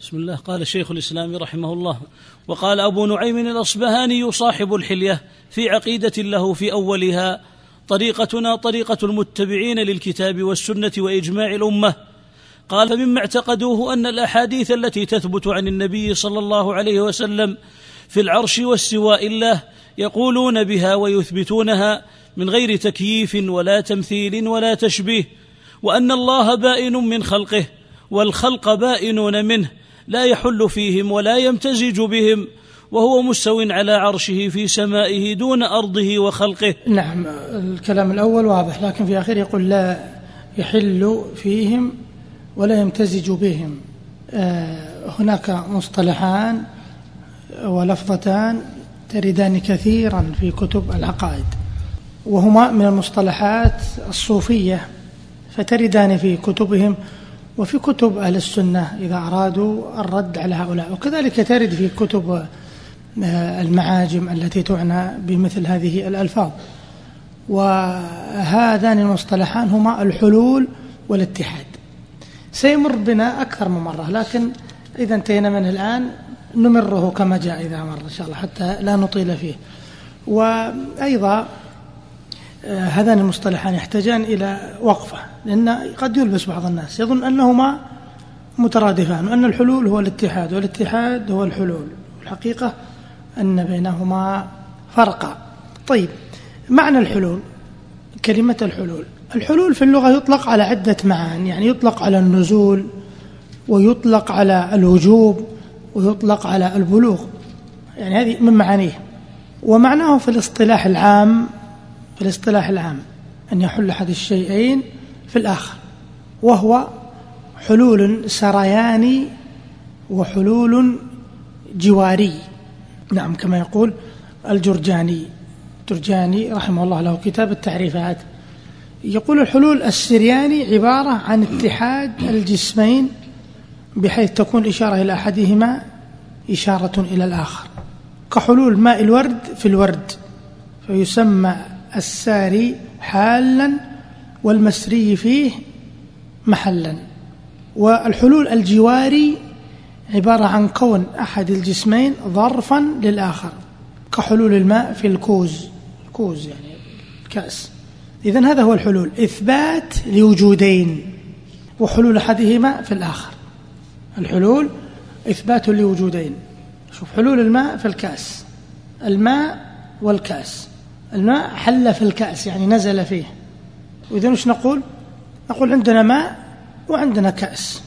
بسم الله. قال شيخ الإسلام رحمه الله وقال أبو نعيم الأصبهاني صاحب الحلية في عقيدة له في أولها طريقتنا طريقة المتبعين للكتاب والسنة وإجماع الأمة. قال فمما اعتقدوه أن الأحاديث التي تثبت عن النبي صلى الله عليه وسلم في العرش واستواء الله يقولون بها ويثبتونها من غير تكييف ولا تمثيل ولا تشبيه وأن الله بائن من خلقه والخلق بائنون منه لا يحل فيهم ولا يمتزج بهم وهو مستو على عرشه في سمائه دون أرضه وخلقه. نعم الكلام الأول واضح لكن في آخره يقول لا يحل فيهم ولا يمتزج بهم. آه، هناك مصطلحان ولفظتان تردان كثيرا في كتب العقائد وهما من المصطلحات الصوفية فتردان في كتبهم وفي كتب أهل السنة إذا أرادوا الرد على هؤلاء. وكذلك ترد في كتب آه، المعاجم التي تعنى بمثل هذه الألفاظ. وهذان المصطلحان هما الحلول والاتحاد. سيمر بنا أكثر من مرة لكن إذا انتهينا منه الآن نمره كما جاء إذا مر إن شاء الله حتى لا نطيل فيه. وأيضا هذان المصطلحان يحتاجان إلى وقفة لأن قد يلبس بعض الناس يظن أنهما مترادفان وأن الحلول هو الاتحاد والاتحاد هو الحلول. الحقيقة أن بينهما فرقا. طيب معنى الحلول كلمة الحلول. الحلول في اللغة يطلق على عدة معاني يعني يطلق على النزول ويطلق على الوجوب ويطلق على البلوغ يعني هذه من معانيه. ومعناه في الاصطلاح العام في الاصطلاح العام أن يحل أحد الشيئين في الآخر وهو حلول سرياني وحلول جواري. نعم كما يقول الجرجاني. الجرجاني رحمه الله له كتاب التعريفات يقول الحلول السرياني عبارة عن اتحاد الجسمين بحيث تكون الإشارة إلى أحدهما إشارة إلى الآخر. كحلول ماء الورد في الورد فيسمى الساري حالا والمسري فيه محلا. والحلول الجواري عبارة عن كون أحد الجسمين ظرفا للآخر كحلول الماء في الكوز الكوز يعني الكأس. إذا هذا هو الحلول إثبات لوجودين وحلول أحدهما في الآخر. الحلول إثبات لوجودين. شوف حلول الماء في الكأس الماء والكأس. الماء حل في الكأس يعني نزل فيه. وإذا وش نقول؟ نقول عندنا ماء وعندنا كأس.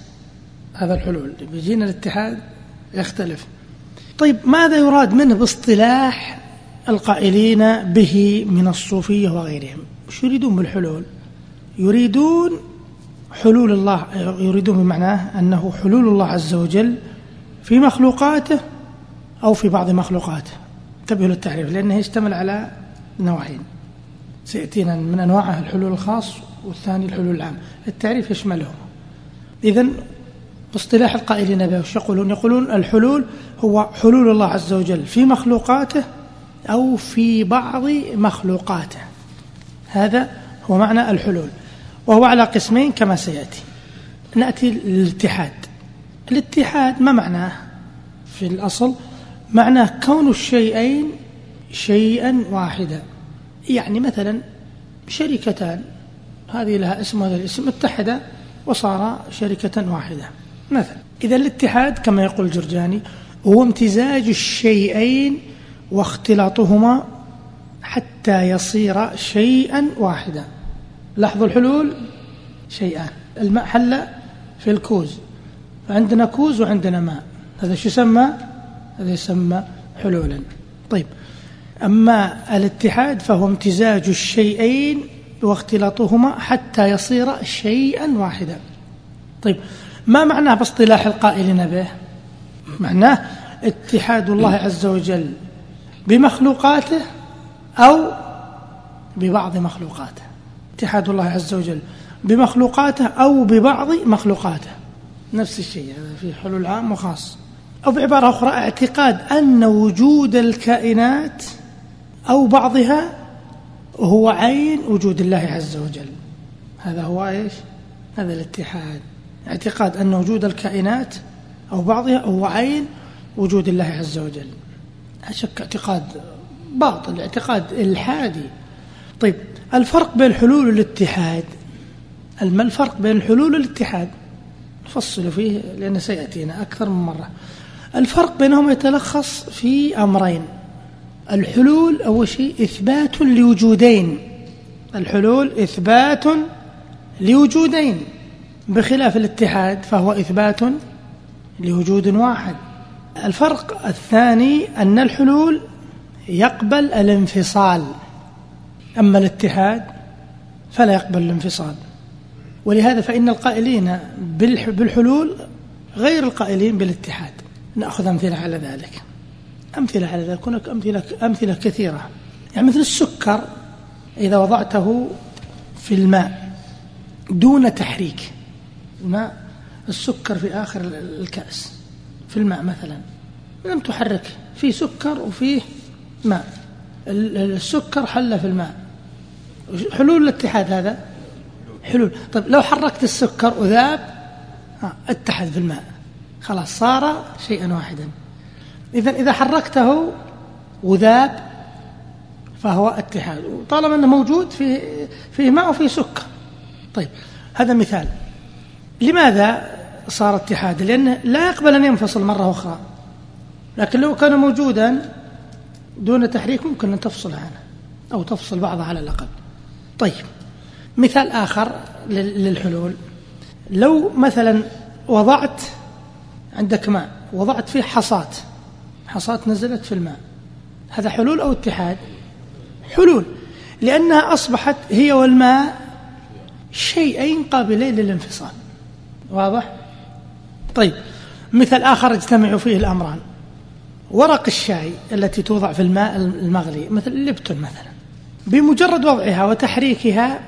هذا الحلول. بيجينا الاتحاد يختلف. طيب ماذا يراد منه باصطلاح القائلين به من الصوفية وغيرهم؟ وش يريدون بالحلول؟ يريدون حلول الله يريدون بمعناه أنه حلول الله عز وجل في مخلوقاته أو في بعض مخلوقاته. انتبهوا للتعريف لأنه يشتمل على نوعين. سيأتينا من أنواعه الحلول الخاص والثاني الحلول العام. التعريف يشملهما إذا باصطلاح القائلين به يقولون؟ يقولون الحلول هو حلول الله عز وجل في مخلوقاته أو في بعض مخلوقاته. هذا هو معنى الحلول. وهو على قسمين كما سيأتي. نأتي للاتحاد. الاتحاد ما معناه في الأصل؟ معناه كون الشيئين شيئا واحدا. يعني مثلا شركتان هذه لها اسم وهذا الاسم اتحدا وصار شركة واحدة. مثلا إذا الاتحاد كما يقول الجرجاني هو امتزاج الشيئين واختلاطهما حتى يصير شيئا واحدا. لاحظوا الحلول؟ شيئان الماء حل في الكوز. فعندنا كوز وعندنا ماء. هذا شو يسمى؟ هذا يسمى حلولا. طيب أما الاتحاد فهو امتزاج الشيئين واختلاطهما حتى يصير شيئا واحدا. طيب ما معناه باصطلاح القائلين به معناه اتحاد الله عز وجل بمخلوقاته أو ببعض مخلوقاته. اتحاد الله عز وجل بمخلوقاته أو ببعض مخلوقاته. نفس الشيء هذا في حلول عام وخاص. أو بعبارة أخرى اعتقاد أن وجود الكائنات أو بعضها هو عين وجود الله عز وجل. هذا هو إيش؟ هذا الاتحاد. اعتقاد أن وجود الكائنات أو بعضها هو عين وجود الله عز وجل. لا شك اعتقاد باطل اعتقاد إلحادي. طيب الفرق بين الحلول والاتحاد ما الفرق بين الحلول والاتحاد نفصل فيه لأنه سيأتينا أكثر من مرة. الفرق بينهم يتلخص في أمرين. الحلول أول شيء إثبات لوجودين. الحلول إثبات لوجودين. بخلاف الاتحاد فهو إثبات لوجود واحد. الفرق الثاني أن الحلول يقبل الانفصال. أما الاتحاد فلا يقبل الانفصال. ولهذا فإن القائلين بالحلول غير القائلين بالاتحاد. نأخذ أمثلة على ذلك. أمثلة على ذلك هناك أمثلة, أمثلة كثيرة. يعني مثل السكر إذا وضعته في الماء دون تحريك الماء السكر في آخر الكأس في الماء مثلا. لم تحركه في سكر وفيه ماء. السكر حل في الماء. حلول الاتحاد هذا؟ حلول. طيب لو حركت السكر وذاب اتحد في الماء. خلاص صار شيئا واحدا. إذا إذا حركته وذاب فهو اتحاد. طالما أنه موجود فيه, فيه ماء وفيه سكر. طيب هذا مثال. لماذا صار اتحادا لأنه لا يقبل أن ينفصل مرة أخرى. لكن لو كان موجودا دون تحريك ممكن أن تفصل عنه أو تفصل بعضها على الأقل. طيب مثال آخر للحلول. لو مثلا وضعت عندك ماء وضعت فيه حصاة حصاة نزلت في الماء. هذا حلول أو اتحاد؟ حلول لأنها أصبحت هي والماء شيئين قابلين للانفصال. واضح؟ طيب مثل آخر اجتمع فيه الأمران. ورق الشاي التي توضع في الماء المغلي مثل الليبتون مثلا بمجرد وضعها وتحريكها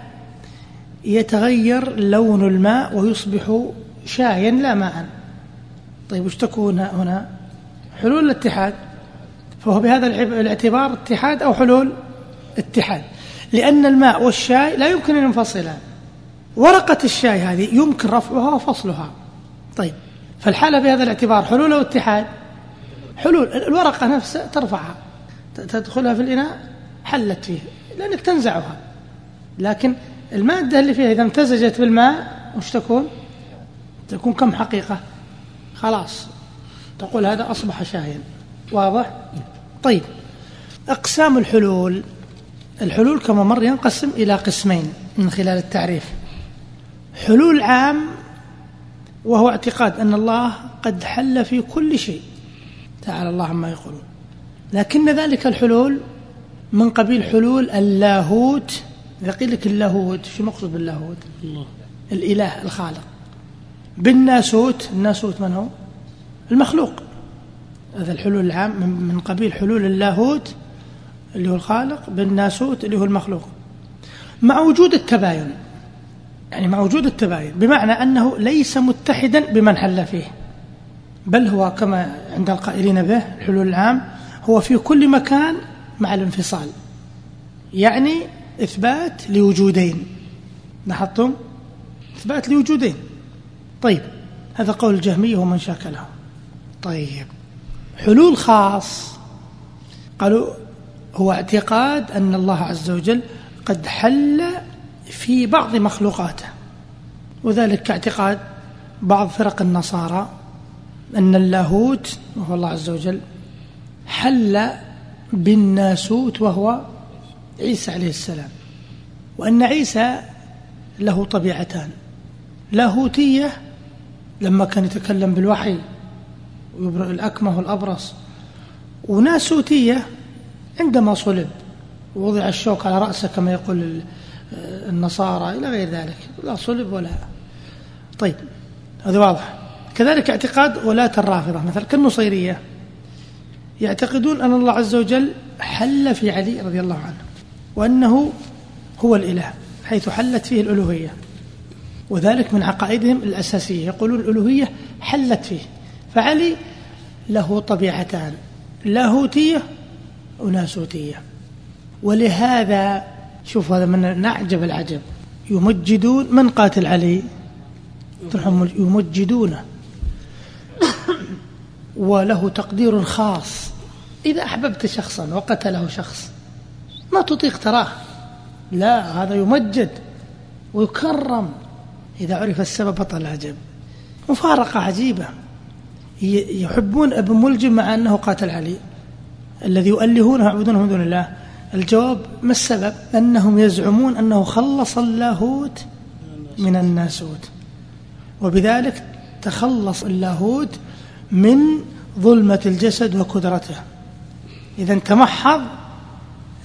يتغير لون الماء ويصبح شايا لا ماء طيب وش تكون هنا؟ حلول الاتحاد فهو بهذا الاعتبار اتحاد أو حلول اتحاد. لأن الماء والشاي لا يمكن أن ينفصلان ورقة الشاي هذه يمكن رفعها وفصلها. طيب فالحالة بهذا الاعتبار حلول أو اتحاد؟ حلول. الورقة نفسها ترفعها. تدخلها في الإناء حلت فيه لأنك تنزعها. لكن المادة اللي فيها إذا امتزجت بالماء وش تكون؟ تكون كم حقيقة؟ خلاص. تقول هذا أصبح شاهيا واضح؟ طيب. أقسام الحلول. الحلول كما مر ينقسم إلى قسمين من خلال التعريف. حلول عام وهو اعتقاد أن الله قد حل في كل شيء. تعالى الله عما يقولون. لكن ذلك الحلول من قبيل حلول اللاهوت. إذا قيل لك اللاهوت. شو مقصود باللاهوت؟ الله. الإله الخالق. بالناسوت. الناسوت من هو؟ المخلوق. هذا الحلول العام من قبيل حلول اللاهوت اللي هو الخالق بالناسوت اللي هو المخلوق. مع وجود التباين يعني مع وجود التباين بمعنى أنه ليس متحدا بمن حل فيه. بل هو كما عند القائلين به الحلول العام هو في كل مكان مع الانفصال. يعني إثبات لوجودين. لاحظتم؟ إثبات لوجودين. طيب هذا قول الجهمية ومن شاكله طيب. حلول خاص. قالوا هو اعتقاد أن الله عز وجل قد حل في بعض مخلوقاته وذلك كاعتقاد بعض فرق النصارى أن اللاهوت وهو الله عز وجل حل بالناسوت وهو عيسى عليه السلام وأن عيسى له طبيعتان لاهوتية لما كان يتكلم بالوحي. ويبرئ الأكمه والأبرص. وناسوتية عندما صلب ووضع الشوك على رأسه كما يقول النصارى إلى غير ذلك. لا صلب ولا طيب هذا واضح. كذلك اعتقاد ولاة الرافضة. مثلا كالنصيرية يعتقدون أن الله عز وجل حل في علي رضي الله عنه وأنه هو الإله حيث حلت فيه الألوهية وذلك من عقائدهم الأساسية. يقولون الألوهية حلت فيه. فعلي له طبيعتان لاهوتية وناسوتية ولهذا شوف هذا من أعجب العجب. يمجدون من قاتل علي؟ يمجدونه. وله تقدير خاص. إذا أحببت شخصا وقتله شخص ما تطيق تراه. لا هذا يمجد ويكرم. إذا عرف السبب بطل العجب مفارقة عجيبة. يحبون ابن ملجم مع أنه قاتل علي الذي يؤلهونه ويعبدونه من دون الله. الجواب ما السبب؟ أنهم يزعمون أنه خلص اللاهوت من الناسوت وبذلك تخلص اللاهوت من ظلمة الجسد وكدرته إذا تمحض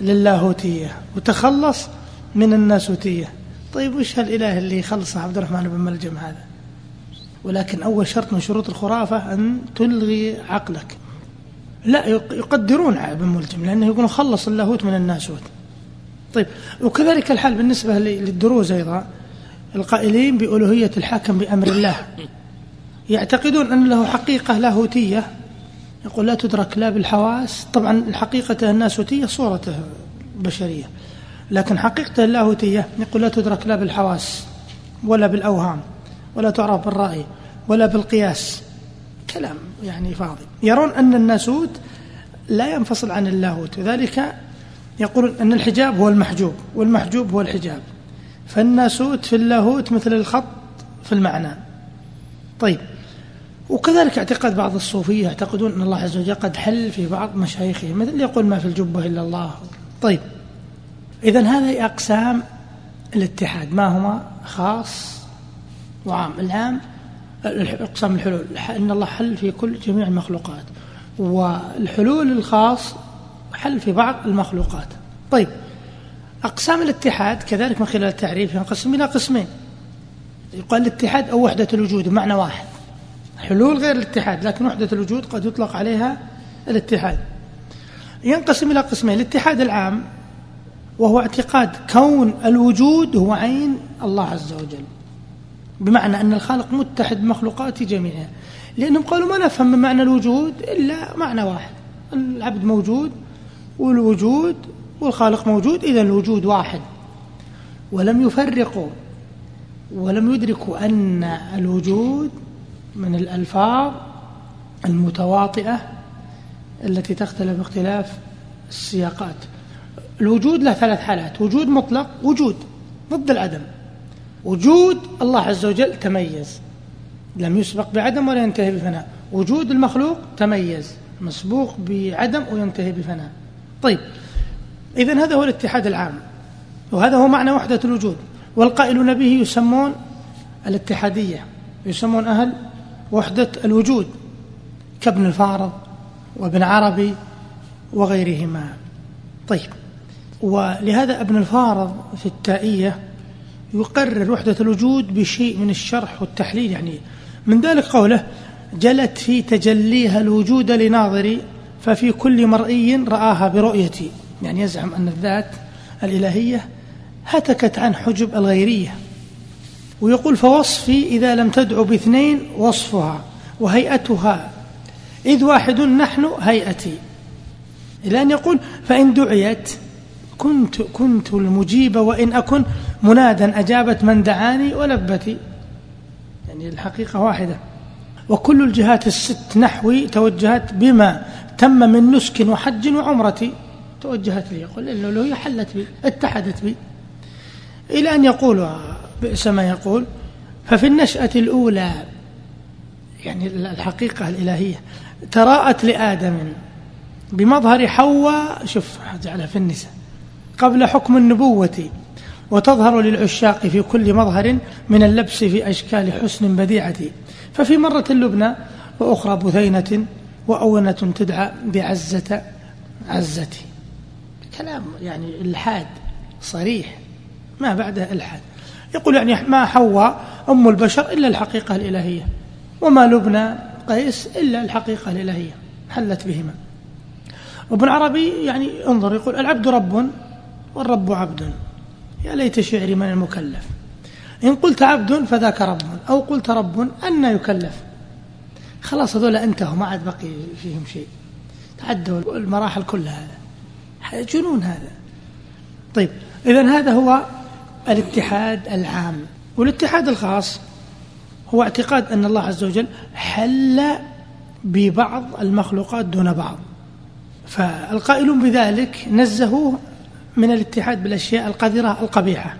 للاهوتية وتخلص من الناسوتية. طيب وش هالإله اللي خلصه عبد الرحمن بن ملجم هذا؟ ولكن أول شرط من شروط الخرافة أن تلغي عقلك. لا يقدرون ابن ملجم لأنه يقولون خلص اللاهوت من الناسوت طيب وكذلك الحال بالنسبة للدروز أيضا. القائلين بألوهية الحاكم بأمر الله. يعتقدون أن له حقيقة لاهوتية. يقول لا تدرك لا بالحواس. طبعا الحقيقة الناسوتية صورته بشرية. لكن حقيقته اللاهوتية يقول لا تدرك لا بالحواس ولا بالأوهام. ولا تعرف بالرأي ولا بالقياس. كلام يعني فاضي. يرون أن الناسوت لا ينفصل عن اللاهوت. وذلك يقولون أن الحجاب هو المحجوب والمحجوب هو الحجاب. فالناسوت في اللاهوت مثل الخط في المعنى. طيب وكذلك اعتقاد بعض الصوفية يعتقدون أن الله عز وجل قد حل في بعض مشايخهم مثل يقول ما في الجبة إلا الله. طيب إذا هذه أقسام الاتحاد. ما هما؟ خاص وعام العام اقسام الحلول. إن الله حل في كل جميع المخلوقات والحلول الخاص حل في بعض المخلوقات. طيب أقسام الاتحاد كذلك من خلال التعريف ينقسم إلى قسمين. يقال الاتحاد أو وحدة الوجود بمعنى واحد. حلول غير الاتحاد لكن وحدة الوجود قد يطلق عليها الاتحاد. ينقسم إلى قسمين الاتحاد العام وهو اعتقاد كون الوجود هو عين الله عز وجل. بمعنى أن الخالق متحد بمخلوقاته جميعها لأنهم قالوا ما نفهم من معنى الوجود إلا معنى واحد. العبد موجود والوجود والخالق موجود إذا الوجود واحد. ولم يفرقوا ولم يدركوا أن الوجود من الألفاظ المتواطئة التي تختلف باختلاف السياقات. الوجود له ثلاث حالات وجود مطلق وجود ضد العدم. وجود الله عز وجل تميز. لم يسبق بعدم ولا ينتهي بفناء. وجود المخلوق تميز. مسبوق بعدم وينتهي بفناء. طيب إذا هذا هو الاتحاد العام. وهذا هو معنى وحدة الوجود. والقائلون به يسمون الاتحادية. يسمون أهل وحدة الوجود. كابن الفارض وابن عربي وغيرهما. طيب ولهذا ابن الفارض في التائية يقرر وحدة الوجود بشيء من الشرح والتحليل. يعني من ذلك قوله جلت في تجليها الوجود لناظري ففي كل مرئي رآها برؤيتي. يعني يزعم أن الذات الإلهية هتكت عن حجب الغيرية. ويقول فوصفي إذا لم تدعو باثنين وصفها وهيئتها. إذ واحد نحن هيئتي. إلى أن يقول فإن دعيت كنت كنت المجيب وإن أكن منادا أجابت من دعاني ولبتي. يعني الحقيقة واحدة. وكل الجهات الست نحوي توجهت بما تم من نسك وحج وعمرة توجهت لي. يقول هي حلت بي اتحدت بي. إلى أن يقول بئس ما يقول ففي النشأة الأولى يعني الحقيقة الإلهية تراءت لآدم بمظهر حواء. شوف جعلها في النساء. قبل حكم النبوة وتظهر للعشاق في كل مظهر من اللبس في أشكال حسن بديعة. ففي مرة لبنى وأخرى بثينة وأونة تدعى بعزة عزتي. كلام يعني إلحاد صريح ما بعده إلحاد. يقول يعني ما حواء أم البشر إلا الحقيقة الإلهية وما لبنى قيس إلا الحقيقة الإلهية حلت بهما. وابن عربي يعني انظر يقول العبد رب والرب عبد. يا ليت شعري من المكلف. إن قلت عبد فذاك رب. أو قلت رب أن يكلف. خلاص هذول انتهوا ما عاد بقي فيهم شيء. تعدوا المراحل كلها. هذا جنون هذا؟ طيب إذا هذا هو الاتحاد العام. والاتحاد الخاص هو اعتقاد أن الله عز وجل حل ببعض المخلوقات دون بعض. فالقائلون بذلك نزهوه من الاتحاد بالأشياء القذرة القبيحة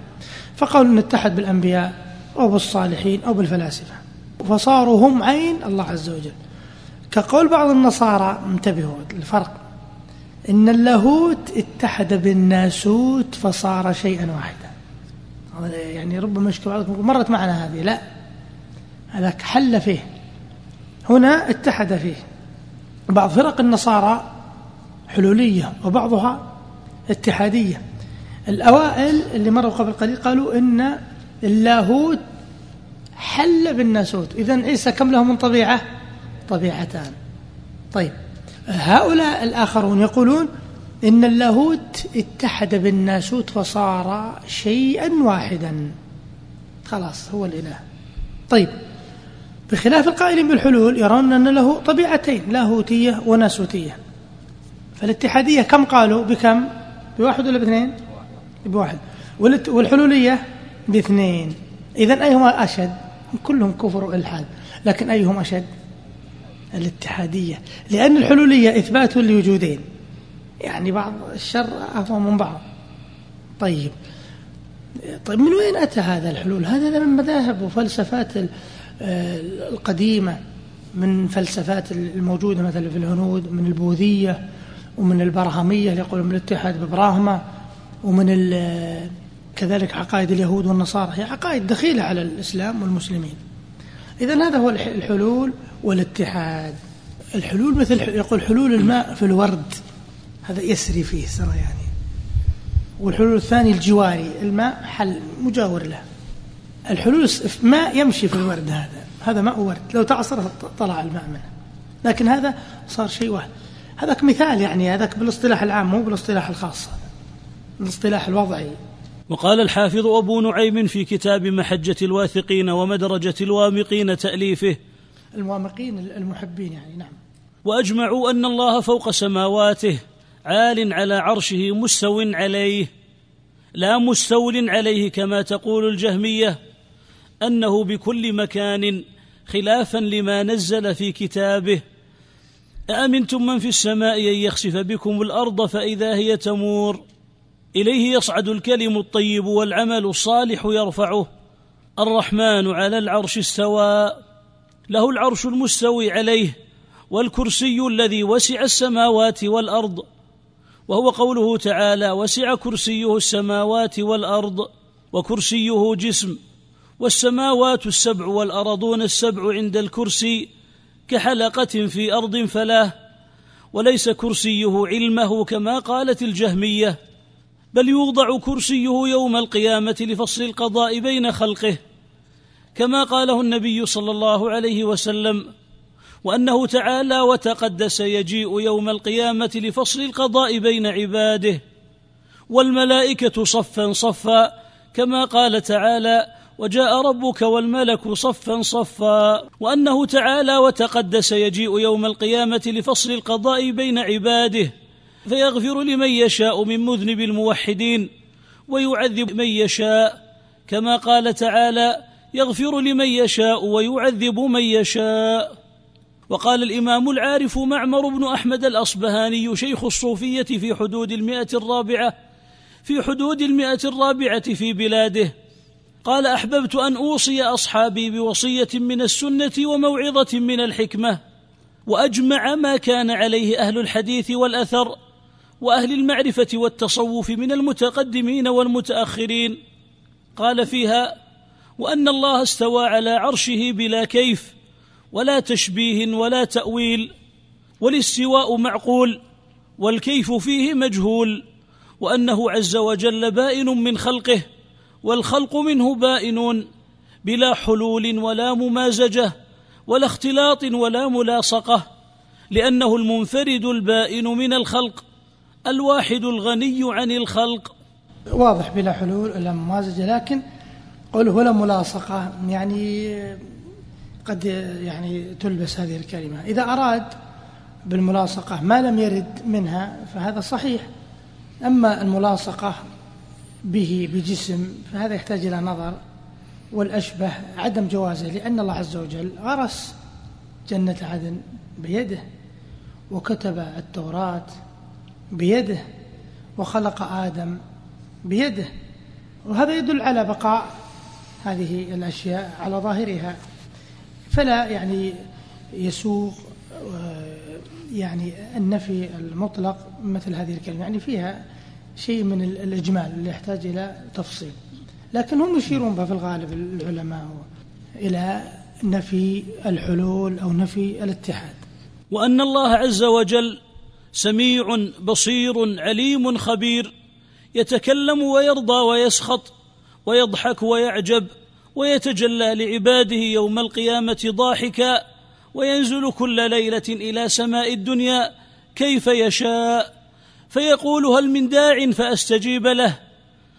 فقالوا نتحد بالأنبياء أو بالصالحين أو بالفلاسفة. فصاروا هم عين الله عز وجل. كقول بعض النصارى انتبهوا الفرق إن اللاهوت اتحد بالناسوت فصار شيئا واحدا. يعني ربما يشكي بعضكم مرت معنا هذه. لا هذاك حل فيه. هنا اتحد فيه. بعض فرق النصارى حلولية وبعضها اتحادية الأوائل اللي مروا قبل قليل قالوا إن اللاهوت حل بالناسوت. إذا عيسى كم له من طبيعة؟ طبيعتان. طيب هؤلاء الآخرون يقولون إن اللاهوت اتحد بالناسوت فصار شيئا واحدا. خلاص هو الإله. طيب بخلاف القائلين بالحلول يرون أن له طبيعتين لاهوتية وناسوتية. فالاتحادية كم قالوا؟ بكم؟ بواحد ولا باثنين؟ بواحد. والحلولية باثنين. إذن أيهما أشد؟ كلهم كفر وإلحاد. لكن أيهم أشد؟ الاتحادية. لأن الحلولية إثبات لوجودين. يعني بعض الشر أفضل من بعض. طيب. طيب من وين أتى هذا الحلول؟ هذا من مذاهب وفلسفات القديمة. من فلسفات الموجودة مثلا في الهنود من البوذية. ومن البرهمية اللي يقولون بالاتحاد ببراهمة ومن كذلك عقائد اليهود والنصارى هي عقائد دخيلة على الإسلام والمسلمين. إذا هذا هو الحلول والاتحاد. الحلول مثل يقول حلول الماء في الورد. هذا يسري فيه سرى يعني. والحلول الثاني الجواري الماء حل مجاور له. الحلول ماء يمشي في الورد هذا. هذا ماء ورد. لو تعصر طلع الماء منه. لكن هذا صار شيء واحد. هذاك مثال يعني هذاك بالاصطلاح العام مو بالاصطلاح الخاص الاصطلاح الوضعي. وقال الحافظ أبو نعيم في كتاب محجة الواثقين ومدرجة الوامقين تأليفه. الموامقين المحبين يعني نعم. وأجمعوا أن الله فوق سماواته عال على عرشه مستو عليه. لا مستول عليه كما تقول الجهمية أنه بكل مكان خلافا لما نزل في كتابه. أأمنتم من في السماء أن يخسف بكم الأرض فإذا هي تمور؟ إليه يصعد الكلم الطيب والعمل الصالح يرفعه. الرحمن على العرش استوى. له العرش المستوي عليه والكرسي الذي وسع السماوات والأرض. وهو قوله تعالى وسع كرسيه السماوات والأرض وكرسيه جسم. والسماوات السبع والأرضون السبع عند الكرسي. كحلقة في أرض فلاه وليس كرسيه علمه كما قالت الجهمية بل يوضع كرسيه يوم القيامة لفصل القضاء بين خلقه كما قاله النبي صلى الله عليه وسلم وأنه تعالى وتقدس يجيء يوم القيامة لفصل القضاء بين عباده والملائكة صفا صفا كما قال تعالى وجاء ربك والملك صفا صفا وأنه تعالى وتقدس يجيء يوم القيامة لفصل القضاء بين عباده فيغفر لمن يشاء من مذنب الموحدين ويعذب من يشاء كما قال تعالى يغفر لمن يشاء ويعذب من يشاء. وقال الإمام العارف معمر بن أحمد الأصبهاني شيخ الصوفية في حدود المئة الرابعة في حدود المئة الرابعة في بلاده قال أحببت أن أوصي أصحابي بوصية من السنة وموعظة من الحكمة وأجمع ما كان عليه أهل الحديث والأثر وأهل المعرفة والتصوف من المتقدمين والمتأخرين. قال فيها وأن الله استوى على عرشه بلا كيف ولا تشبيه ولا تأويل والاستواء معقول والكيف فيه مجهول وأنه عز وجل بائن من خلقه والخلق منه بائنون بلا حلول ولا ممازجة ولا اختلاط ولا ملاصقة لأنه المنفرد البائن من الخلق الواحد الغني عن الخلق. واضح بلا حلول ولا ممازجة لكن قوله ولا ملاصقة يعني قد يعني تلبس هذه الكلمة. إذا أراد بالملاصقة ما لم يرد منها فهذا صحيح أما الملاصقة به بجسم فهذا يحتاج إلى نظر والأشبه عدم جوازه لأن الله عز وجل غرس جنة عدن بيده وكتب التوراة بيده وخلق آدم بيده وهذا يدل على بقاء هذه الأشياء على ظاهرها. فلا يعني يسوق آه، يعني النفي المطلق مثل هذه الكلمة يعني فيها شيء من الإجمال اللي يحتاج إلى تفصيل. لكن هم يشيرون به في الغالب العلماء إلى نفي الحلول أو نفي الاتحاد. وأن الله عز وجل سميع بصير عليم خبير يتكلم ويرضى ويسخط ويضحك ويعجب ويتجلى لعباده يوم القيامة ضاحكا وينزل كل ليلة إلى سماء الدنيا كيف يشاء. فيقول هل من داع فأستجيب له؟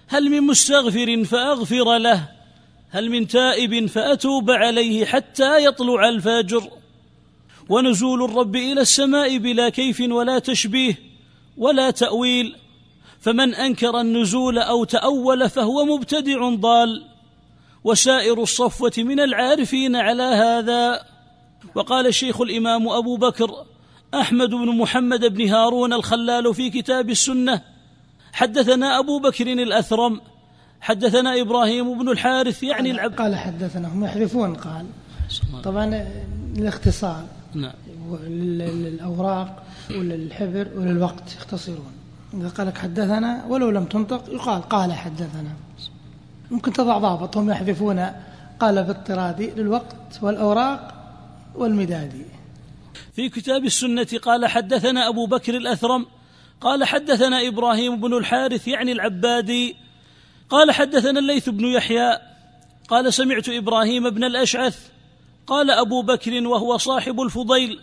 هل من مستغفر فأغفر له؟ هل من تائب فأتوب عليه حتى يطلع الفجر؟ ونزول الرب إلى السماء بلا كيف ولا تشبيه ولا تأويل فمن أنكر النزول أو تأول فهو مبتدع ضال. وسائر الصفوة من العارفين على هذا. وقال الشيخ الإمام أبو بكر أحمد بن محمد بن هارون الخلال في كتاب السنة. حدثنا أبو بكر الأثرم. حدثنا إبراهيم بن الحارث يعني العبد قال حدثنا هم يحذفون قال. طبعا الاختصار نعم. للأوراق وللحبر وللوقت يختصرون. إذا قال لك حدثنا ولو لم تنطق يقال قال حدثنا. ممكن تضع ضابط هم يحذفون قال باضطرادي للوقت والأوراق والمدادي. في كتاب السنة قال حدثنا أبو بكر الأثرم قال حدثنا إبراهيم بن الحارث يعني العبادي قال حدثنا الليث بن يحيى قال سمعت إبراهيم بن الأشعث قال أبو بكر وهو صاحب الفضيل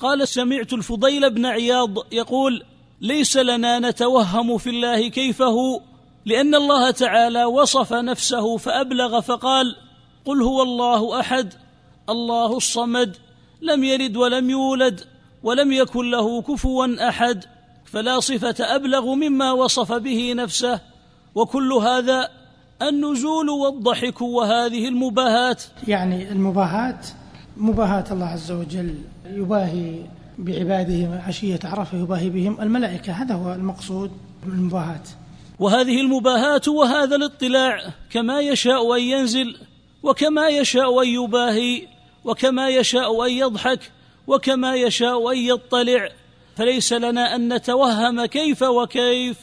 قال سمعت الفضيل بن عياض يقول ليس لنا نتوهم في الله كيفه لأن الله تعالى وصف نفسه فأبلغ فقال قل هو الله أحد الله الصمد لم يلد ولم يولد ولم يكن له كفوا أحد فلا صفة أبلغ مما وصف به نفسه. وكل هذا النزول والضحك وهذه المباهات. يعني المباهات مباهاة الله عز وجل يباهي بعباده عشية عرفة يباهي بهم الملائكة. هذا هو المقصود من المباهاة وهذه المباهاة وهذا الاطلاع كما يشاء أن ينزل وكما يشاء أن يباهي. وكما يشاء أن يضحك وكما يشاء أن يطلع فليس لنا أن نتوهم كيف وكيف.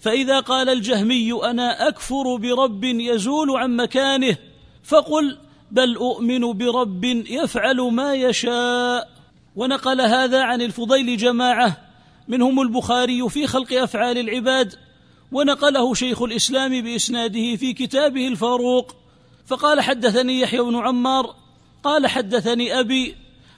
فإذا قال الجهمي أنا أكفر برب يزول عن مكانه فقل بل أؤمن برب يفعل ما يشاء. ونقل هذا عن الفضيل جماعة منهم البخاري في خلق أفعال العباد ونقله شيخ الإسلام بإسناده في كتابه الفاروق. فقال حدثني يحيى بن عمار قال حدثني أبي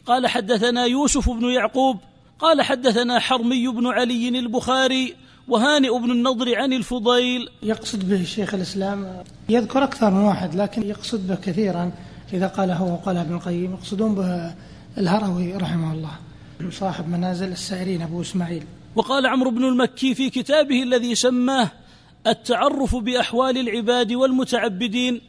قال حدثنا يوسف بن يعقوب قال حدثنا حرمي بن علي البخاري وهانئ بن النضر عن الفضيل. يقصد به شيخ الإسلام يذكر أكثر من واحد لكن يقصد به كثيرا. إذا قال هو وقال ابن القيم يقصدون به الهروي رحمه الله صاحب منازل السائرين أبو إسماعيل. وقال عمرو بن المكي في كتابه الذي سماه التعرف بأحوال العباد والمتعبدين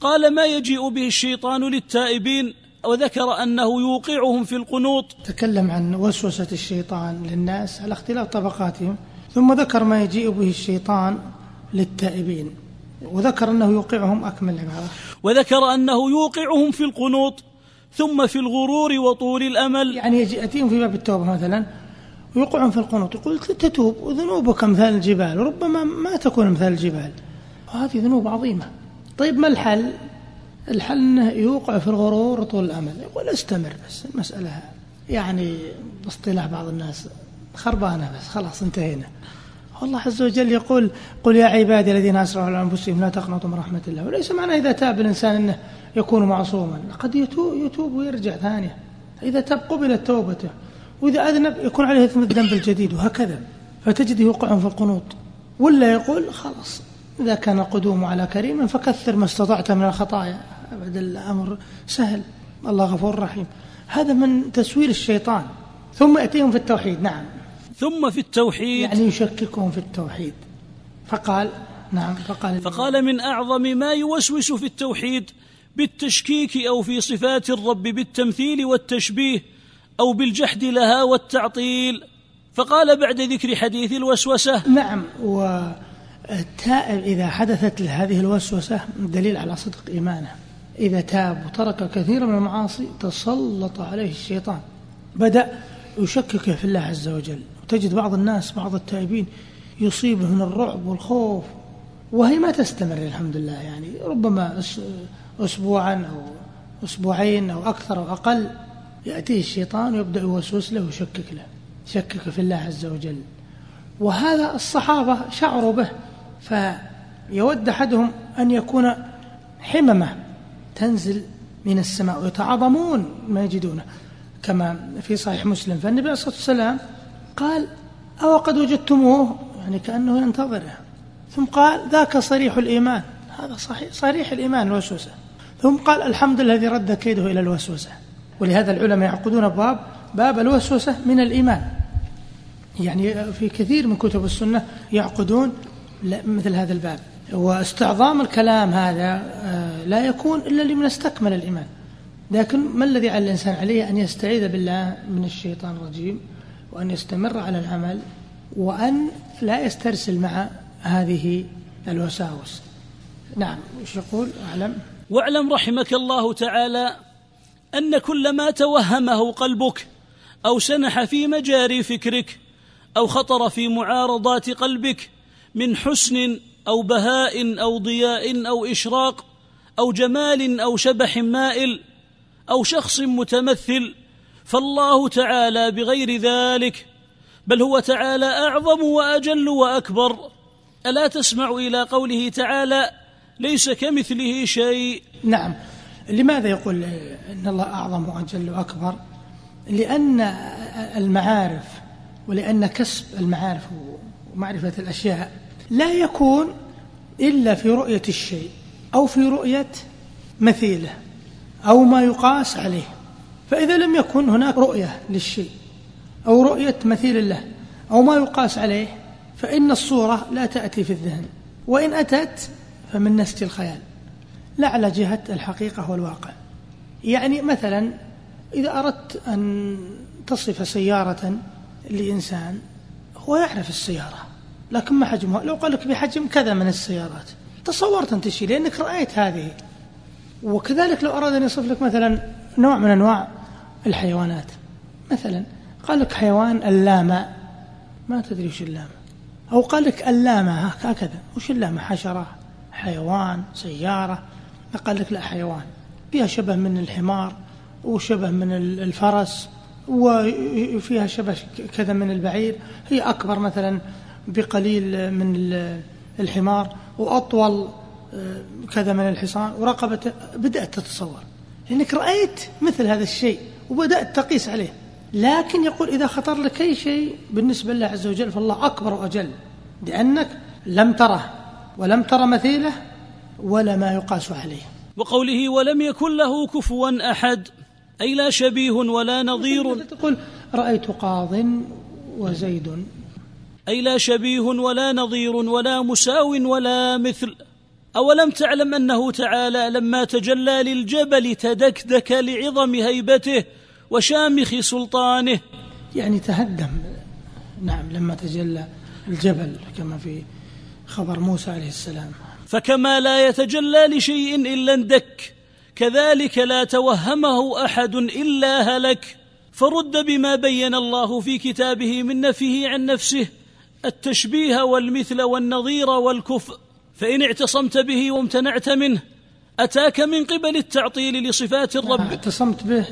قال ما يجيء به الشيطان للتائبين وذكر أنه يوقعهم في القنوط. تكلم عن وسوسة الشيطان للناس على اختلاف طبقاتهم ثم ذكر ما يجيء به الشيطان للتائبين وذكر أنه يوقعهم. أكمل العبارة وذكر أنه يوقعهم في القنوط ثم في الغرور وطول الأمل. يعني يأتيهم في باب التوبة مثلا ويوقعون في القنوط يقول تتوب وذنوبك مثال الجبال وربما ما تكون مثال الجبال. وهذه ذنوب عظيمة. طيب ما الحل؟ الحل أنه يوقع في الغرور وطول الأمل. يقول استمر بس المسألة يعني باصطلاح بعض الناس خربانة بس خلاص انتهينا. والله عز وجل يقول قل يا عبادي الذين أسرفوا على أنفسهم لا تقنطوا من رحمة الله. وليس معنى إذا تاب الإنسان إنه يكون معصوما. قد يتوب, يتوب ويرجع ثانية. إذا تاب قبلت توبته. وإذا أذنب يكون عليه إثم الذنب الجديد وهكذا. فتجده يوقع في القنوط. ولا يقول خلاص إذا كان القدوم على كريم فكثر ما استطعت من الخطايا. أبدا الأمر سهل. الله غفور رحيم. هذا من تسويل الشيطان. ثم يأتيهم في التوحيد. نعم. ثم في التوحيد. يعني يشككهم في التوحيد. فقال نعم فقال. فقال من أعظم ما يوسوس في التوحيد بالتشكيك أو في صفات الرب بالتمثيل والتشبيه أو بالجحد لها والتعطيل. فقال بعد ذكر حديث الوسوسة نعم والتائب إذا حدثت له هذه الوسوسة دليل على صدق إيمانه. إذا تاب وترك كثيرا من المعاصي تسلط عليه الشيطان. بدأ يشكك في الله عز وجل. وتجد بعض الناس بعض التائبين يصيبه من الرعب والخوف وهي ما تستمر الحمد لله. يعني ربما أسبوعا أو أسبوعين أو أكثر أو أقل يأتيه الشيطان ويبدأ يوسوس له ويشكك له يشكك في الله عز وجل. وهذا الصحابة شعروا به. فيود أحدهم أن يكون حممة تنزل من السماء ويتعاظمون ما يجدونه. كما في صحيح مسلم فالنبي عليه الصلاة والسلام قال أو قد وجدتموه؟ يعني كأنه ينتظره. ثم قال ذاك صريح الإيمان. هذا صحيح صريح الإيمان الوسوسة. ثم قال الحمد لله الذي رد كيده إلى الوسوسة. ولهذا العلماء يعقدون باب باب الوسوسة من الإيمان. يعني في كثير من كتب السنة يعقدون مثل هذا الباب. واستعظام الكلام هذا آه، لا يكون إلا لمن استكمل الإيمان. لكن ما الذي على الإنسان عليه؟ أن يستعيذ بالله من الشيطان الرجيم وأن يستمر على العمل وأن لا يسترسل مع هذه الوساوس. نعم وش يقول؟ أعلم. واعلم رحمك الله تعالى أن كل ما توهمه قلبك أو سنح في مجاري فكرك أو خطر في معارضات قلبك من حسن أو بهاء أو ضياء أو إشراق أو جمال أو شبح مائل أو شخص متمثل فالله تعالى بغير ذلك بل هو تعالى أعظم وأجل وأكبر. ألا تسمع إلى قوله تعالى ليس كمثله شيء؟ نعم. لماذا يقول إن الله أعظم وأجل وأكبر؟ لأن المعارف ولأن كسب المعارف ومعرفة الأشياء لا يكون إلا في رؤية الشيء أو في رؤية مثيله أو ما يقاس عليه. فإذا لم يكن هناك رؤية للشيء أو رؤية مثيل له أو ما يقاس عليه فإن الصورة لا تأتي في الذهن. وإن أتت فمن نسج الخيال. لا على جهة الحقيقة والواقع. يعني مثلا إذا أردت أن تصف سيارة لإنسان هو يعرف السيارة. لكن ما حجمها لو قال لك بحجم كذا من السيارات. تصورت أن تشيل لأنك رأيت هذه. وكذلك لو أراد أن يصف لك مثلا نوع من أنواع الحيوانات. مثلا قال لك حيوان اللامة. ما تدري وش اللامة. أو قال لك اللامة هكذا. وش اللامة؟ حشرة حيوان سيارة. قال لك لا حيوان. فيها شبه من الحمار وشبه من الفرس وفيها شبه كذا من البعير. هي أكبر مثلا بقليل من الحمار وأطول آه، كذا من الحصان ورقبته بدأت تتصور. لأنك رأيت مثل هذا الشيء وبدأت تقيس عليه. لكن يقول إذا خطر لك أي شيء بالنسبة لله عز وجل فالله أكبر وأجل. لأنك لم تره ولم تر مثيله ولا ما يقاس عليه. وقوله ولم يكن له كفوا أحد أي لا شبيه ولا نظير. تقول رأيت قاض وزيد. أي لا شبيه ولا نظير ولا مساو ولا مثل. أولم تعلم أنه تعالى لما تجلى للجبل تدكدك لعظم هيبته وشامخ سلطانه. يعني تهدم. نعم لما تجلى الجبل كما في خبر موسى عليه السلام. فكما لا يتجلى لشيء إلا اندك كذلك لا توهمه أحد إلا هلك. فرد بما بين الله في كتابه من نفيه عن نفسه التشبيه والمثل والنظير والكفء فإن اعتصمت به وامتنعت منه أتاك من قبل التعطيل لصفات الرب. اعتصمت به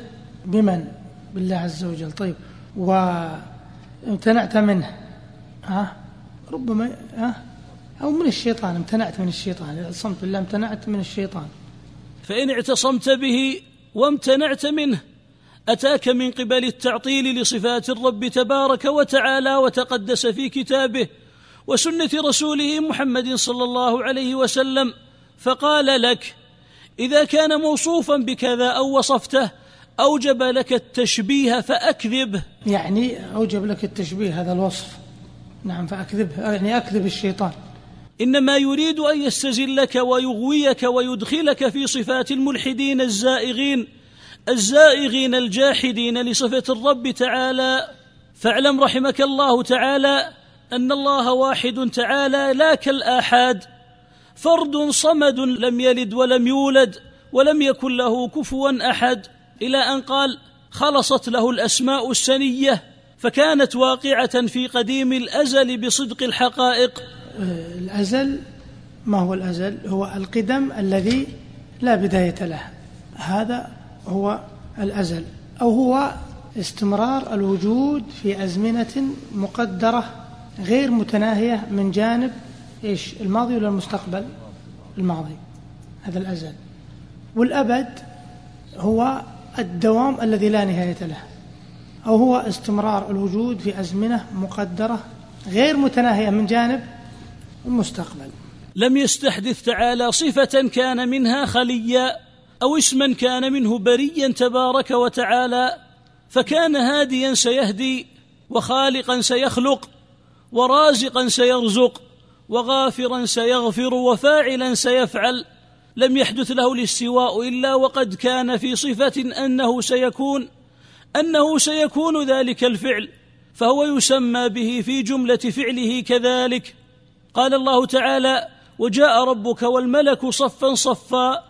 بمن؟ بالله عز وجل. طيب وامتنعت منه. ها؟ ربما ها؟ أو من الشيطان امتنعت من الشيطان. اعتصمت بالله امتنعت من الشيطان. فإن اعتصمت به وامتنعت منه أتاك من قبل التعطيل لصفات الرب تبارك وتعالى وتقدس في كتابه وسنة رسوله محمد صلى الله عليه وسلم فقال لك إذا كان موصوفا بكذا أو وصفته أوجب لك التشبيه فأكذبه يعني أوجب لك التشبيه هذا الوصف. نعم فأكذبه يعني أكذب الشيطان. إنما يريد أن يستزلك ويغويك ويدخلك في صفات الملحدين الزائغين الزائغين الجاحدين لصفة الرب تعالى. فاعلم رحمك الله تعالى أن الله واحد تعالى لا كالآحاد. فرد صمد لم يلد ولم يولد ولم يكن له كفوا أحد. إلى أن قال خلصت له الأسماء السنية فكانت واقعة في قديم الأزل بصدق الحقائق. الأزل ما هو الأزل؟ هو القدم الذي لا بداية له هذا هو الأزل أو هو استمرار الوجود في أزمنة مقدرة غير متناهية من جانب إيش؟ الماضي ولا المستقبل؟ الماضي. هذا الأزل. والأبد هو الدوام الذي لا نهاية له أو هو استمرار الوجود في أزمنة مقدرة غير متناهية من جانب المستقبل. لم يستحدث تعالى صفة كان منها خليا. أو اسما كان منه بريا تبارك وتعالى فكان هاديا سيهدي وخالقا سيخلق ورازقا سيرزق وغافرا سيغفر وفاعلا سيفعل. لم يحدث له الاستواء إلا وقد كان في صفة أنه سيكون أنه سيكون ذلك الفعل فهو يسمى به في جملة فعله كذلك. قال الله تعالى وجاء ربك والملك صفا صفا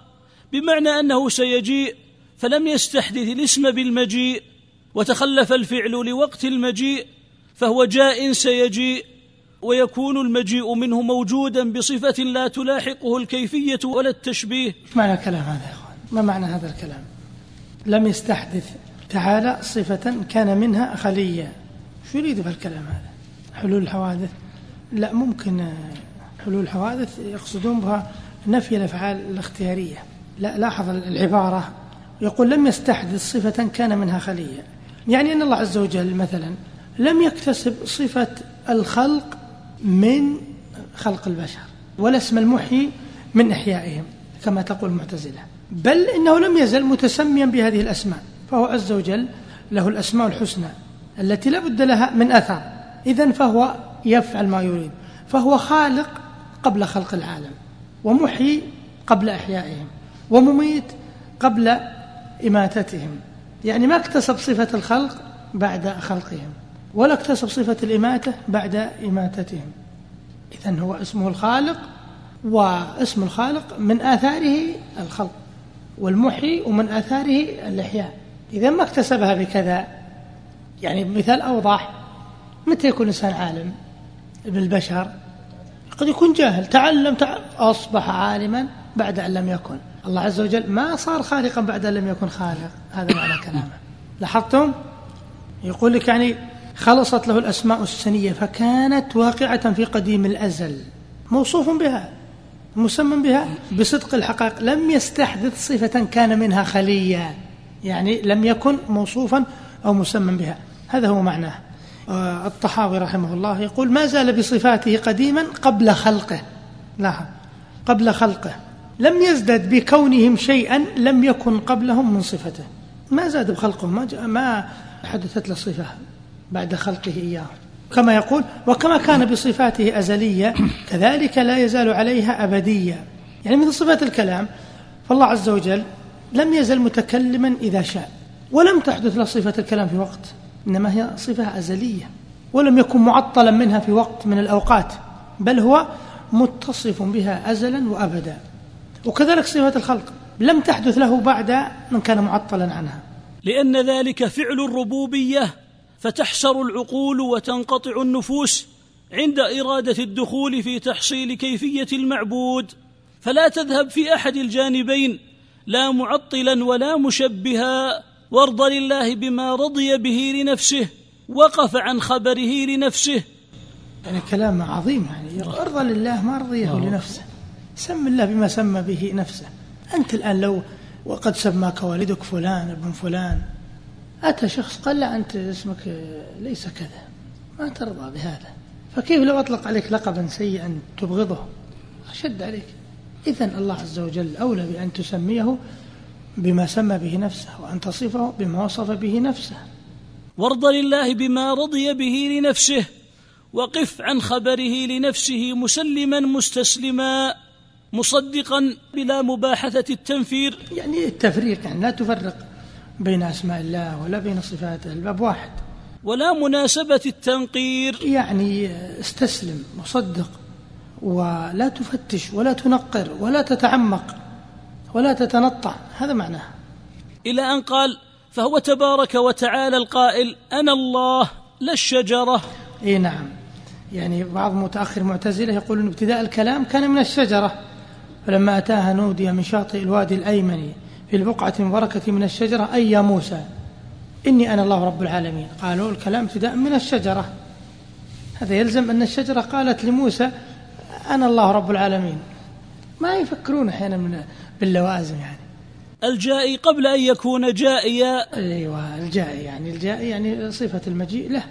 بمعنى أنه سيجيء فلم يستحدث الاسم بالمجيء وتخلف الفعل لوقت المجيء فهو جاء سيجيء ويكون المجيء منه موجودا بصفة لا تلاحقه الكيفية ولا التشبيه. معنى كلام هذا يا أخوان؟ ما معنى هذا الكلام؟ لم يستحدث تعالى صفة كان منها خلية. شو يريد بهالكلام هذا؟ حلول الحوادث؟ لا ممكن حلول الحوادث يقصدون بها نفي الأفعال الاختيارية. لا لاحظ العبارة. يقول لم يستحدث صفة كان منها خلية. يعني أن الله عز وجل مثلا لم يكتسب صفة الخلق من خلق البشر ولا اسم المحيي من إحيائهم كما تقول المعتزلة. بل إنه لم يزل متسميا بهذه الأسماء فهو عز وجل له الأسماء الحسنى التي لا بد لها من أثر. إذا فهو يفعل ما يريد فهو خالق قبل خلق العالم ومحيي قبل إحيائهم. ومميت قبل إماتتهم. يعني ما اكتسب صفة الخلق بعد خلقهم ولا اكتسب صفة الإماتة بعد إماتتهم. إذا هو اسمه الخالق واسم الخالق من آثاره الخلق والمحيي ومن آثاره الإحياء. إذا ما اكتسبها بكذا. يعني مثال أوضح متى يكون الإنسان عالم؟ بالبشر قد يكون جاهل تعلم, تعلم أصبح عالما بعد أن لم يكن. الله عز وجل ما صار خالقا بعد أن لم يكن خالق. هذا معنى كلامه. لاحظتم؟ يقول لك يعني خلصت له الأسماء السنية فكانت واقعة في قديم الأزل. موصوف بها مسمى بها بصدق الحقائق. لم يستحدث صفة كان منها خليا يعني لم يكن موصوفا أو مسمى بها. هذا هو معناه. آه، الطحاوي رحمه الله يقول ما زال بصفاته قديما قبل خلقه. لاحظ. قبل خلقه. لم يزدد بكونهم شيئا لم يكن قبلهم من صفته. ما زاد بخلقه ما, ما حدثت له صفة بعد خلقه إياه. كما يقول وكما كان بصفاته أزلية كذلك لا يزال عليها أبدية. يعني مثل صفات الكلام فالله عز وجل لم يزل متكلما إذا شاء ولم تحدث له صفة الكلام في وقت إنما هي صفة أزلية ولم يكن معطلا منها في وقت من الأوقات بل هو متصف بها أزلا وأبدا. وكذلك صفة الخلق. لم تحدث له بعد من كان معطلا عنها. لأن ذلك فعل الربوبية فتحسر العقول وتنقطع النفوس عند إرادة الدخول في تحصيل كيفية المعبود. فلا تذهب في أحد الجانبين لا معطلا ولا مشبها وارض لله بما رضي به لنفسه وقف عن خبره لنفسه. يعني كلام عظيم يعني ارضى لله ما رضيه لنفسه. سم الله بما سمى به نفسه. أنت الآن لو وقد سماك والدك فلان ابن فلان أتى شخص قال لا أنت اسمك ليس كذا ما ترضى بهذا. فكيف لو أطلق عليك لقبا سيئا تبغضه؟ أشد عليك. إذا الله عز وجل أولى بأن تسميه بما سمى به نفسه وأن تصفه بما وصف به نفسه. وارض لله بما رضي به لنفسه وقف عن خبره لنفسه مسلما مستسلما. مصدقا بلا مباحثة التنفير. يعني التفريق يعني لا تفرق بين أسماء الله ولا بين صفاته الباب واحد. ولا مناسبة التنقير. يعني استسلم وصدق ولا تفتش ولا تنقر ولا تتعمق ولا تتنطع. هذا معناه إلى أن قال فهو تبارك وتعالى القائل أنا الله لا الشجرة. إي نعم. يعني بعض متأخر معتزلة يقولون ابتداء الكلام كان من الشجرة. فلما أتاها نودي من شاطئ الوادي الأيمن في البقعة المباركة من الشجرة أي يا موسى؟ إني أنا الله رب العالمين. قالوا الكلام ابتداء من الشجرة. هذا يلزم أن الشجرة قالت لموسى أنا الله رب العالمين. ما يفكرون أحيانا من باللوازم يعني. الجائي قبل أن يكون جائيا. أيوه الجائي يعني الجائي يعني صفة المجيء له.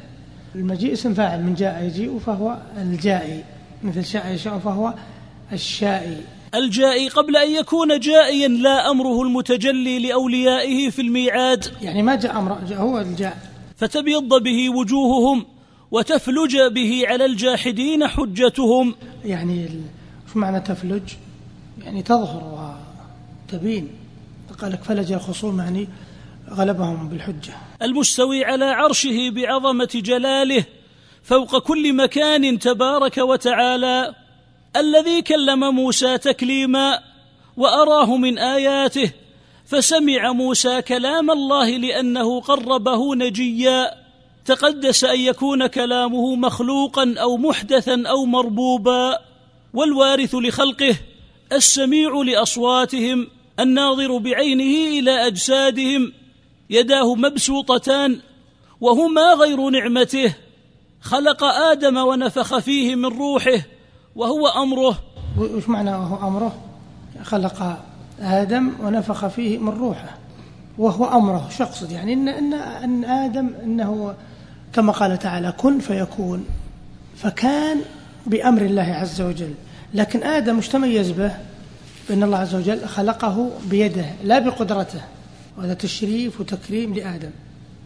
المجيء اسم فاعل من جاء يجيء فهو الجائي. مثل شاء يشاء فهو الشائي. الجائي قبل أن يكون جائيا لا أمره المتجلي لأوليائه في الميعاد. يعني ما جاء أمر جاء هو الجاء فتبيض به وجوههم وتفلج به على الجاحدين حجتهم. يعني شو معنى تفلج؟ يعني تظهر وتبين. قال لك فلج الخصوم يعني غلبهم بالحجة. المستوي على عرشه بعظمة جلاله فوق كل مكان تبارك وتعالى. الذي كلم موسى تكليما وأراه من آياته فسمع موسى كلام الله لأنه قربه نجيا. تقدس أن يكون كلامه مخلوقا أو محدثا أو مربوبا. والوارث لخلقه السميع لأصواتهم الناظر بعينه إلى أجسادهم. يداه مبسوطتان وهما غير نعمته. خلق آدم ونفخ فيه من روحه. وهو أمره. وش معنى وهو أمره؟ خلق آدم ونفخ فيه من روحه. وهو أمره أقصد يعني إن, إن, إن آدم إنه كما قال تعالى كن فيكون. فكان بأمر الله عز وجل. لكن آدم مش تميز به؟ بأن الله عز وجل خلقه بيده لا بقدرته. وهذا تشريف وتكريم لآدم.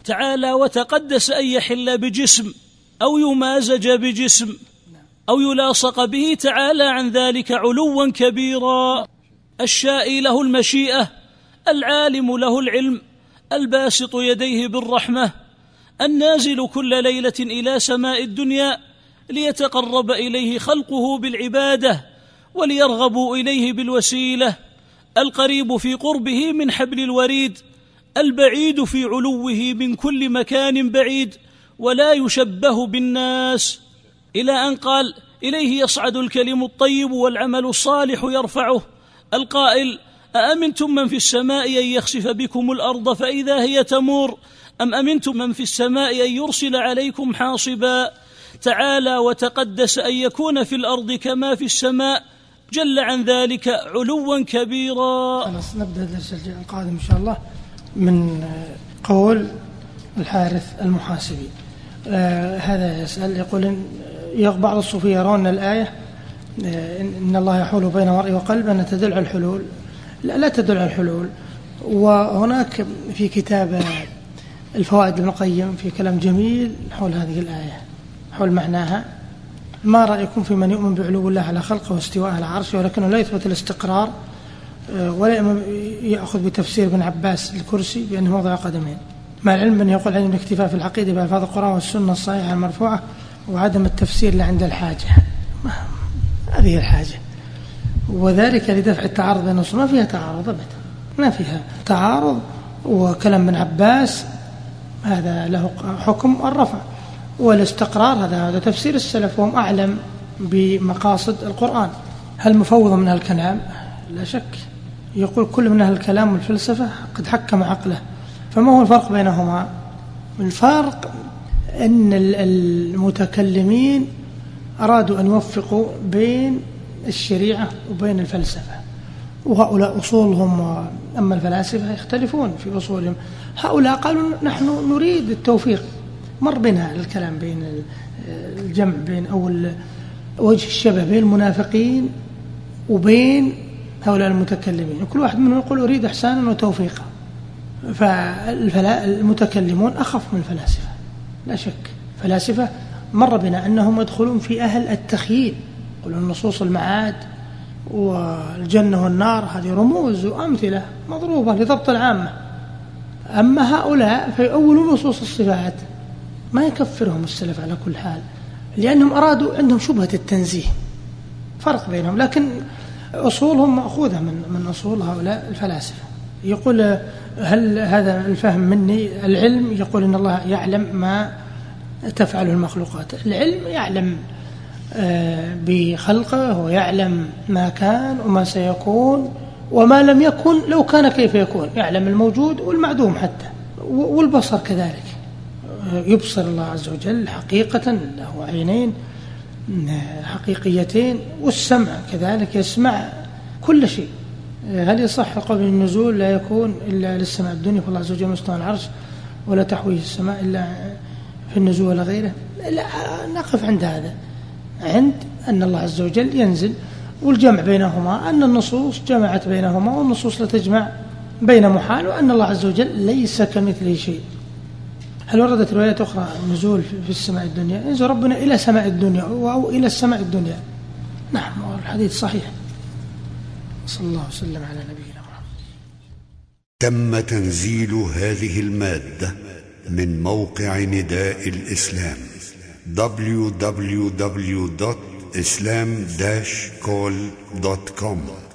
تعالى وتقدس أن يحل بجسم أو يمازج بجسم. أو يلاصق به تعالى عن ذلك علوا كبيرا. الشائي له المشيئة العالم له العلم الباسط يديه بالرحمة النازل كل ليلة إلى سماء الدنيا ليتقرب إليه خلقه بالعبادة وليرغبوا إليه بالوسيلة. القريب في قربه من حبل الوريد البعيد في علوه من كل مكان بعيد ولا يشبه بالناس. إلى أن قال إليه يصعد الكلم الطيب والعمل الصالح يرفعه. القائل أأمنتم من في السماء أن يخسف بكم الأرض فإذا هي تمور؟ أم أمنتم من في السماء أن يرسل عليكم حاصبا؟ تعالى وتقدس أن يكون في الأرض كما في السماء. جل عن ذلك علوا كبيرا. خلاص نبدأ الدرس القادم إن شاء الله من قول الحارث المحاسبي. آه هذا يسأل يقول بعض الصوفية يرون الآية إن الله يحول بين المرء وقلبه أن تدل على الحلول. لا, لا تدل على الحلول. وهناك في كتاب الفوائد ابن القيم في كلام جميل حول هذه الآية حول معناها ما رأيكم في من يؤمن بعلو الله على خلقه واستواءه على عرشه ولكنه لا يثبت الاستقرار آه، ولا يأخذ بتفسير ابن عباس الكرسي بأنه موضع قدمين. مع العلم أنه يقول عن الاكتفاء في العقيدة بألفاظ القرآن والسنة الصحيحة المرفوعة وعدم التفسير إلا عند الحاجة. هذه الحاجة. وذلك لدفع التعارض بين ما فيها تعارض أبدا. ما فيها تعارض. وكلام ابن عباس هذا له حكم الرفع والاستقرار هذا هذا تفسير السلف وهم أعلم بمقاصد القرآن. هل مفوض من الكلام لا شك. يقول كل من أهل الكلام والفلسفة قد حكم عقله. فما هو الفرق بينهما؟ الفرق أن المتكلمين أرادوا أن يوفقوا بين الشريعة وبين الفلسفة. وهؤلاء أصولهم أما الفلاسفة يختلفون في أصولهم. هؤلاء قالوا نحن نريد التوفيق. مر بنا الكلام بين الجمع بين أو وجه الشبه بين المنافقين وبين هؤلاء المتكلمين. كل واحد منهم يقول أريد إحسانا وتوفيقا. فالمتكلمون أخف من الفلاسفة. لا شك. فلاسفة مر بنا أنهم يدخلون في أهل التخييل يقولون نصوص المعاد والجنة والنار هذه رموز وأمثلة مضروبة لضبط العامة. أما هؤلاء فيؤولوا نصوص الصفات ما يكفرهم السلف على كل حال لأنهم أرادوا عندهم شبهة التنزيه. فرق بينهم لكن أصولهم مأخوذة من من أصول هؤلاء الفلاسفة. يقول هل هذا الفهم مني؟ العلم يقول إن الله يعلم ما تفعله المخلوقات. العلم يعلم آه، بخلقه ويعلم ما كان وما سيكون وما لم يكن لو كان كيف يكون. يعلم الموجود والمعدوم حتى والبصر كذلك. يبصر الله عز وجل حقيقة له عينين حقيقيتين والسمع كذلك يسمع كل شيء. هل يصح قول النزول لا يكون إلا للسماء الدنيا فالله عز وجل مستوى العرش ولا تحويه السماء إلا في النزول ولا غيره؟ لا نقف عند هذا. عند أن الله عز وجل ينزل والجمع بينهما أن النصوص جمعت بينهما والنصوص لا تجمع بين محال وأن الله عز وجل ليس كمثله شيء. هل وردت روايات أخرى النزول في السماء الدنيا؟ ينزل ربنا إلى سماء الدنيا أو إلى السماء الدنيا. نعم الحديث صحيح. صلى الله وسلم على نبينا محمد. تم تنزيل هذه المادة من موقع نداء الإسلام www.islam-call.com